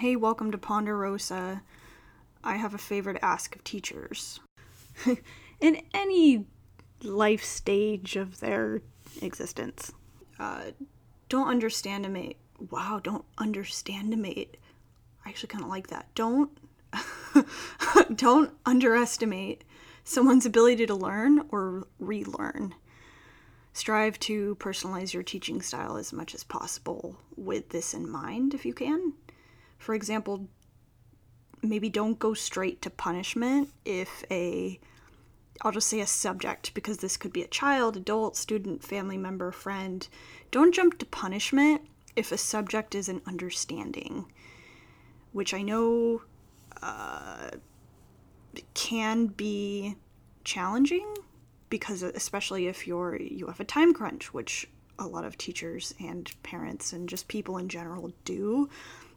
Hey, welcome to Ponderosa. I have a favor to ask of teachers. In any life stage of their existence. Uh, don't underestimate. Wow, don't underestimate. I actually kind of like that. Don't don't underestimate someone's ability to learn or relearn. Strive to personalize your teaching style as much as possible with this in mind if you can. For example, maybe don't go straight to punishment if a I'll just say a subject because this could be a child, adult, student, family member, friend. Don't jump to punishment if a subject is an understanding, which I know uh, can be challenging because especially if you're you have a time crunch, which a lot of teachers and parents and just people in general do.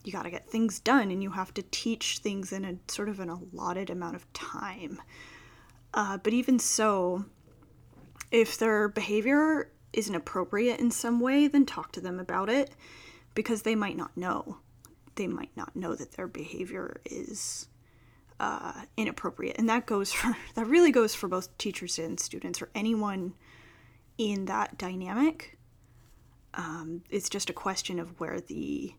You got to get things done and you have to teach things in a sort of an allotted amount of time. Uh, but even so, if their behavior isn't appropriate in some way, then talk to them about it because they might not know. They might not know that their behavior is uh, inappropriate, and that goes for that really goes for both teachers and students or anyone in that dynamic. Um, it's just a question of where the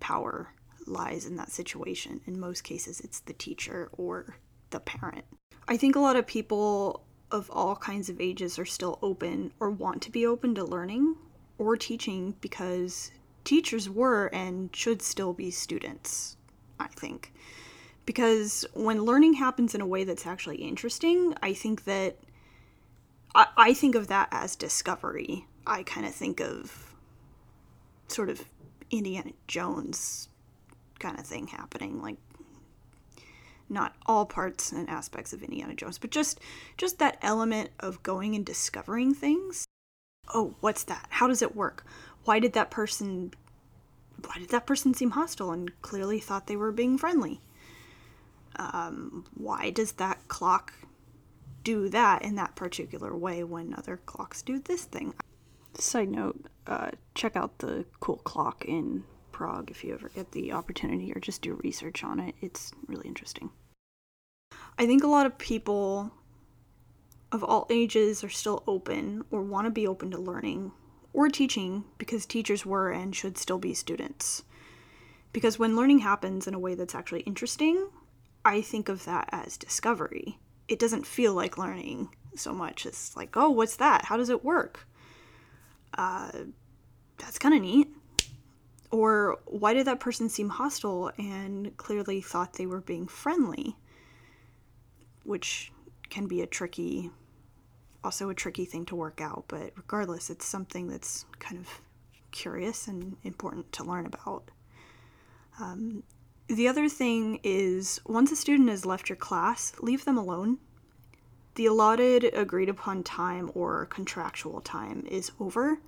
power lies in that situation. In most cases, it's the teacher or the parent. I think a lot of people of all kinds of ages are still open or want to be open to learning or teaching because teachers were and should still be students, I think. Because when learning happens in a way that's actually interesting, I think that I, I think of that as discovery. I kind of think of sort of Indiana Jones kind of thing happening, like not all parts and aspects of Indiana Jones, but just just that element of going and discovering things. Oh, what's that? How does it work? Why did that person why did that person seem hostile and clearly thought they were being friendly? Um, why does that clock do that in that particular way when other clocks do this thing? Side note, uh, check out the cool clock in Prague if you ever get the opportunity, or just do research on it. It's really interesting. I think a lot of people of all ages are still open or want to be open to learning or teaching because teachers were and should still be students. Because when learning happens in a way that's actually interesting, I think of that as discovery. It doesn't feel like learning so much. It's like, oh, what's that? How does it work? Uh, that's kind of neat. Or why did that person seem hostile and clearly thought they were being friendly? Which can be a tricky, also a tricky thing to work out, but regardless, it's something that's kind of curious and important to learn about. Um, the other thing is once a student has left your class, leave them alone. The allotted, agreed upon time or contractual time is over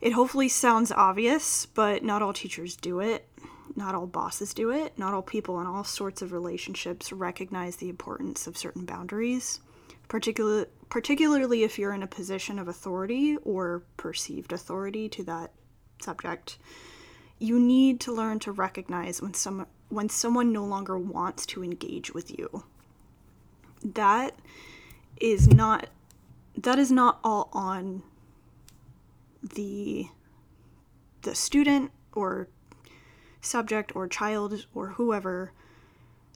it hopefully sounds obvious, but not all teachers do it. Not all bosses do it. Not all people in all sorts of relationships recognize the importance of certain boundaries, particular, particularly if you're in a position of authority or perceived authority to that subject. You need to learn to recognize when some when someone no longer wants to engage with you. That is not that is not all on the the student or subject or child or whoever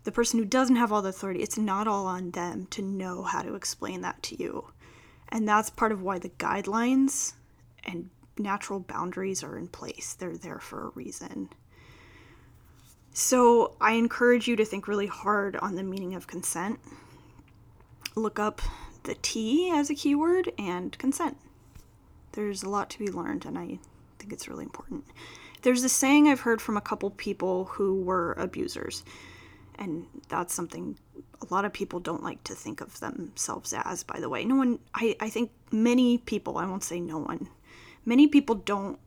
the person who doesn't have all the authority. It's not all on them to know how to explain that to you. And that's part of why the guidelines and natural boundaries are in place. They're there for a reason. So i encourage you to think really hard on the meaning of consent look up the tea as a keyword and consent there's a lot to be learned, and I think it's really important. There's a saying I've heard from a couple people who were abusers, and that's something a lot of people don't like to think of themselves as, by the way. No one, I, I think many people, I won't say no one, many people don't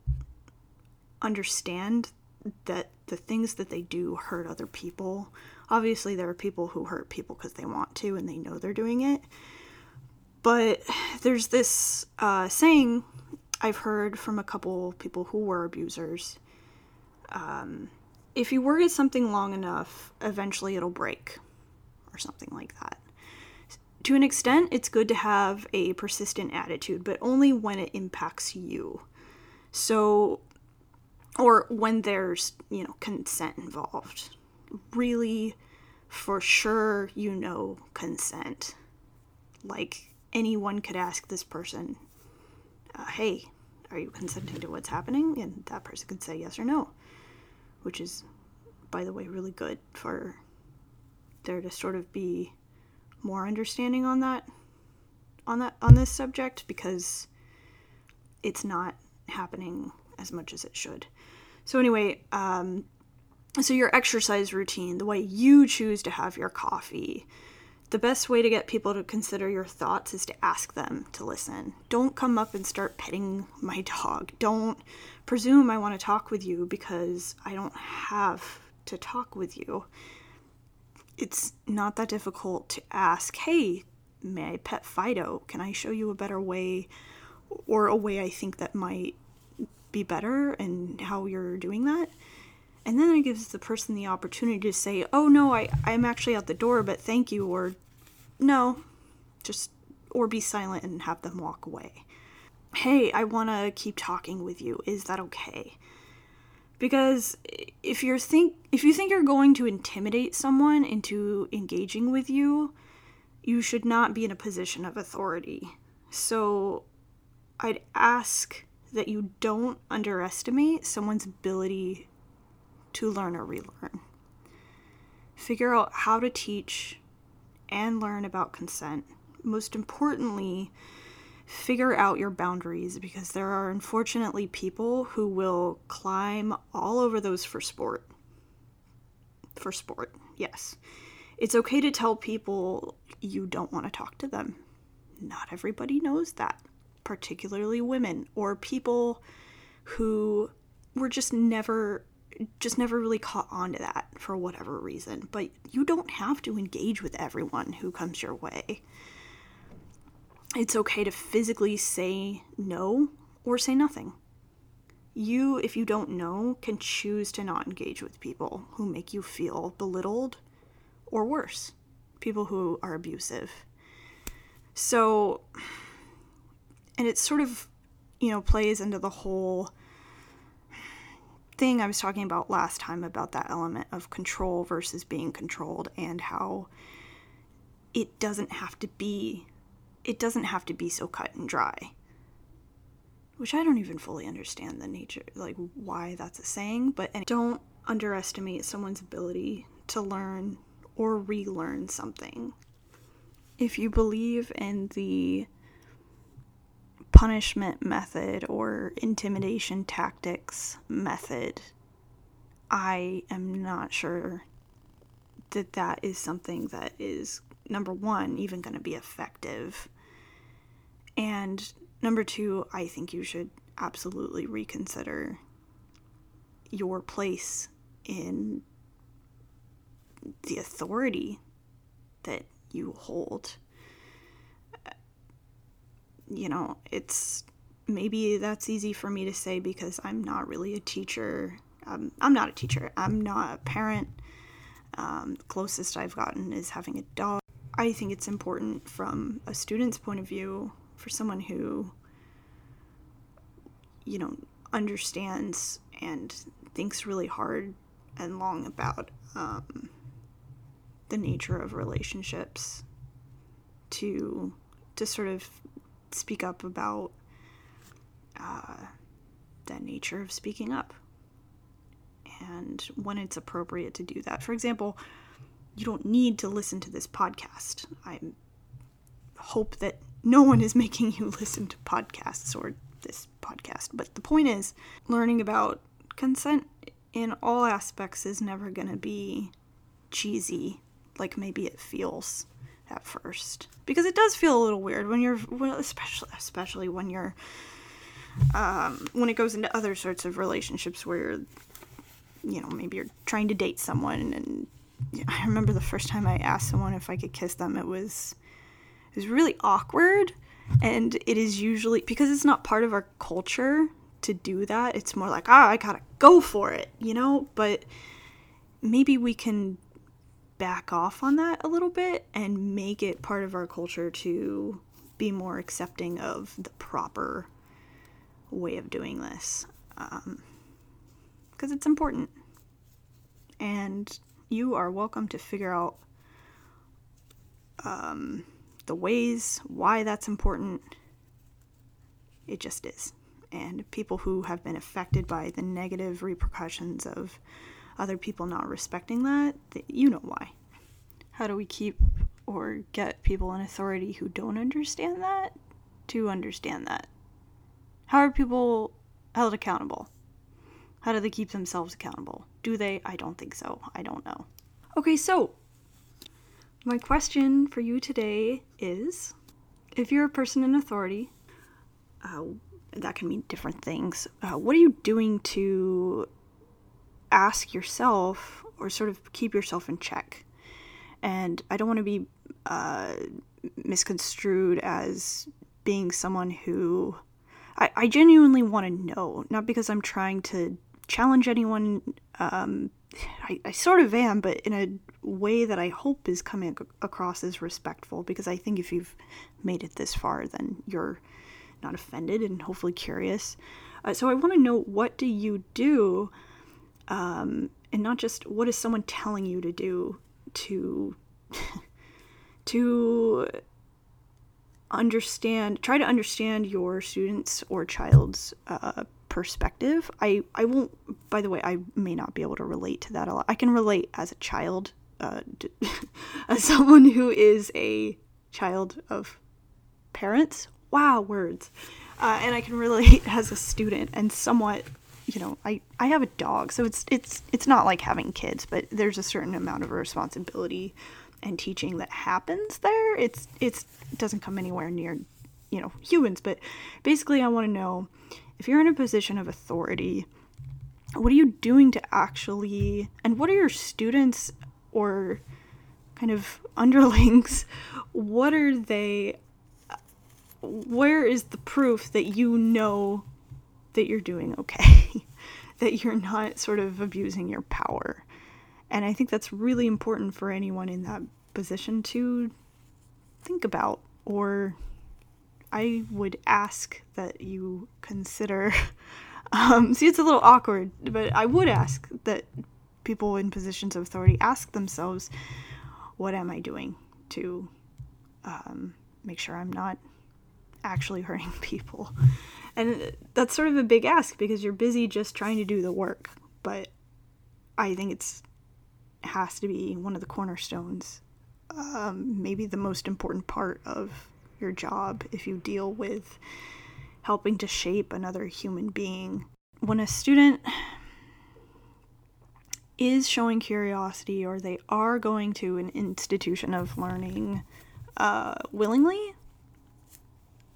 understand that the things that they do hurt other people. Obviously, there are people who hurt people because they want to and they know they're doing it. But there's this uh, saying I've heard from a couple people who were abusers. Um, if you work at something long enough, eventually it'll break or something like that. To an extent, it's good to have a persistent attitude, but only when it impacts you. So, or when there's, you know, consent involved. Really, for sure, you know consent. Like, anyone could ask this person, uh, hey, are you consenting to what's happening? And that person could say yes or no, which is, by the way, really good for there to sort of be more understanding on that on that on this subject because it's not happening as much as it should. So anyway, um, so your exercise routine, the way you choose to have your coffee, the best way to get people to consider your thoughts is to ask them to listen. Don't come up and start petting my dog. Don't presume I want to talk with you because I don't have to talk with you. It's not that difficult to ask, hey, may I pet Fido? Can I show you a better way or a way I think that might be better and how you're doing that? And then it gives the person the opportunity to say, oh no, I, I'm actually out the door, but thank you, or no, just, or be silent and have them walk away. Hey, I want to keep talking with you. Is that okay? Because if you're think if you think you're going to intimidate someone into engaging with you, you should not be in a position of authority. So I'd ask that you don't underestimate someone's ability to learn or relearn. Figure out how to teach and learn about consent. Most importantly, figure out your boundaries because there are unfortunately people who will climb all over those for sport. For sport, yes. It's okay to tell people you don't want to talk to them. Not everybody knows that, particularly women or people who were just never just never really caught on to that for whatever reason. But you don't have to engage with everyone who comes your way. It's okay to physically say no or say nothing. You, if you don't know, can choose to not engage with people who make you feel belittled or worse, people who are abusive. So, and it sort of, you know, plays into the whole thing I was talking about last time about that element of control versus being controlled and how it doesn't have to be it doesn't have to be so cut and dry. Which I don't even fully understand the nature like why that's a saying, but and don't underestimate someone's ability to learn or relearn something. If you believe in the punishment method or intimidation tactics method, I am not sure that that is something that is, number one, even going to be effective. And number two, I think you should absolutely reconsider your place in the authority that you hold you know, it's maybe that's easy for me to say because I'm not really a teacher. Um, I'm not a teacher. I'm not a parent. Um, closest I've gotten is having a dog. I think it's important from a student's point of view for someone who, you know, understands and thinks really hard and long about um, the nature of relationships to to sort of speak up about uh, the nature of speaking up and when it's appropriate to do that. For example, you don't need to listen to this podcast. I hope that no one is making you listen to podcasts or this podcast. But the point is, learning about consent in all aspects is never going to be cheesy like maybe it feels at first. Because it does feel a little weird when you're well, especially especially when you're um, when it goes into other sorts of relationships where you're you know maybe you're trying to date someone and I remember the first time I asked someone if I could kiss them it was it was really awkward. And it is usually because it's not part of our culture to do that it's more like ah I gotta go for it you know? But maybe we can back off on that a little bit and make it part of our culture to be more accepting of the proper way of doing this. Because um, it's important. And you are welcome to figure out um, the ways why that's important. It just is. And people who have been affected by the negative repercussions of other people not respecting that, you know why. How do we keep or get people in authority who don't understand that to understand that? How are people held accountable? How do they keep themselves accountable? Do they? I don't think so. I don't know. Okay, so my question for you today is if you're a person in authority, uh, that can mean different things. Uh, what are you doing to ask yourself or sort of keep yourself in check? And I don't want to be uh, misconstrued as being someone who I, I genuinely want to know, not because I'm trying to challenge anyone. Um, I, I sort of am, but in a way that I hope is coming across as respectful, because I think if you've made it this far, then you're not offended and hopefully curious. Uh, so I want to know what do you do, um, and not just what is someone telling you to do to to understand try to understand your students or child's uh, perspective. I i won't by the way i may not be able to relate to that a lot. I can relate as a child uh, as someone who is a child of parents. Wow words. Uh, and i can relate as a student and somewhat you know i i have a dog so it's it's it's not like having kids but there's a certain amount of responsibility and teaching that happens there. It's it's it doesn't come anywhere near, you know, humans, but basically I want to know if you're in a position of authority, what are you doing to actually and what are your students or kind of underlings what are they where is the proof that you know that you're doing okay that you're not sort of abusing your power and I think that's really important for anyone in that position to think about, or I would ask that you consider. Um, see, it's a little awkward, but I would ask that people in positions of authority ask themselves, what am I doing to um, make sure I'm not actually hurting people? And that's sort of a big ask because you're busy just trying to do the work. But I think it's has to be one of the cornerstones, um, maybe the most important part of your job if you deal with helping to shape another human being. When a student is showing curiosity or they are going to an institution of learning uh, willingly,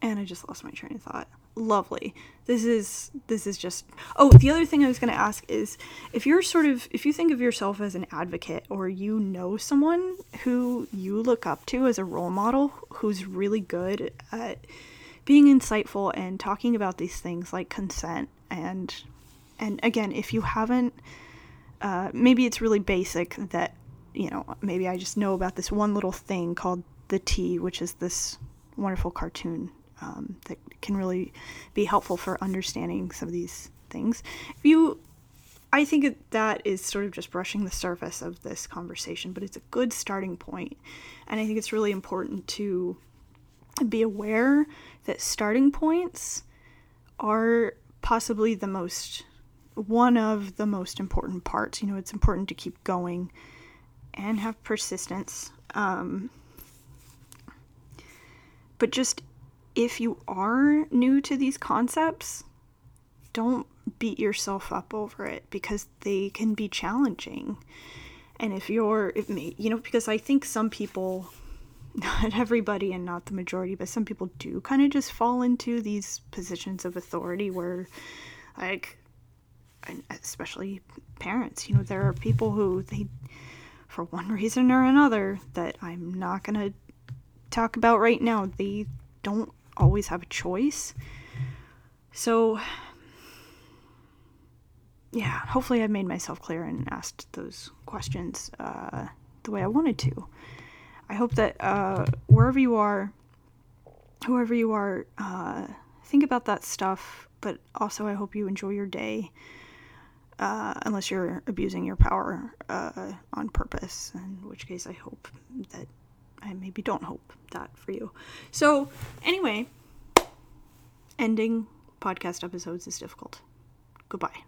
and I just lost my train of thought lovely. This is this is just Oh, the other thing I was going to ask is if you're sort of if you think of yourself as an advocate or you know someone who you look up to as a role model who's really good at being insightful and talking about these things like consent and and again, if you haven't uh, maybe it's really basic that you know, maybe I just know about this one little thing called the tea, which is this wonderful cartoon um, that can really be helpful for understanding some of these things. If you, I think that is sort of just brushing the surface of this conversation, but it's a good starting point. and I think it's really important to be aware that starting points are possibly the most one of the most important parts. You know, it's important to keep going and have persistence. Um, but just if you are new to these concepts, don't beat yourself up over it because they can be challenging. And if you're, if you know, because I think some people, not everybody and not the majority, but some people do kind of just fall into these positions of authority where, like, especially parents, you know, there are people who they, for one reason or another, that I'm not going to talk about right now, they don't always have a choice. So yeah, hopefully I made myself clear and asked those questions uh, the way I wanted to. I hope that uh, wherever you are, whoever you are, uh, think about that stuff, but also I hope you enjoy your day. Uh, unless you're abusing your power uh, on purpose, in which case I hope that I maybe don't hope that for you. So, anyway, ending podcast episodes is difficult. Goodbye.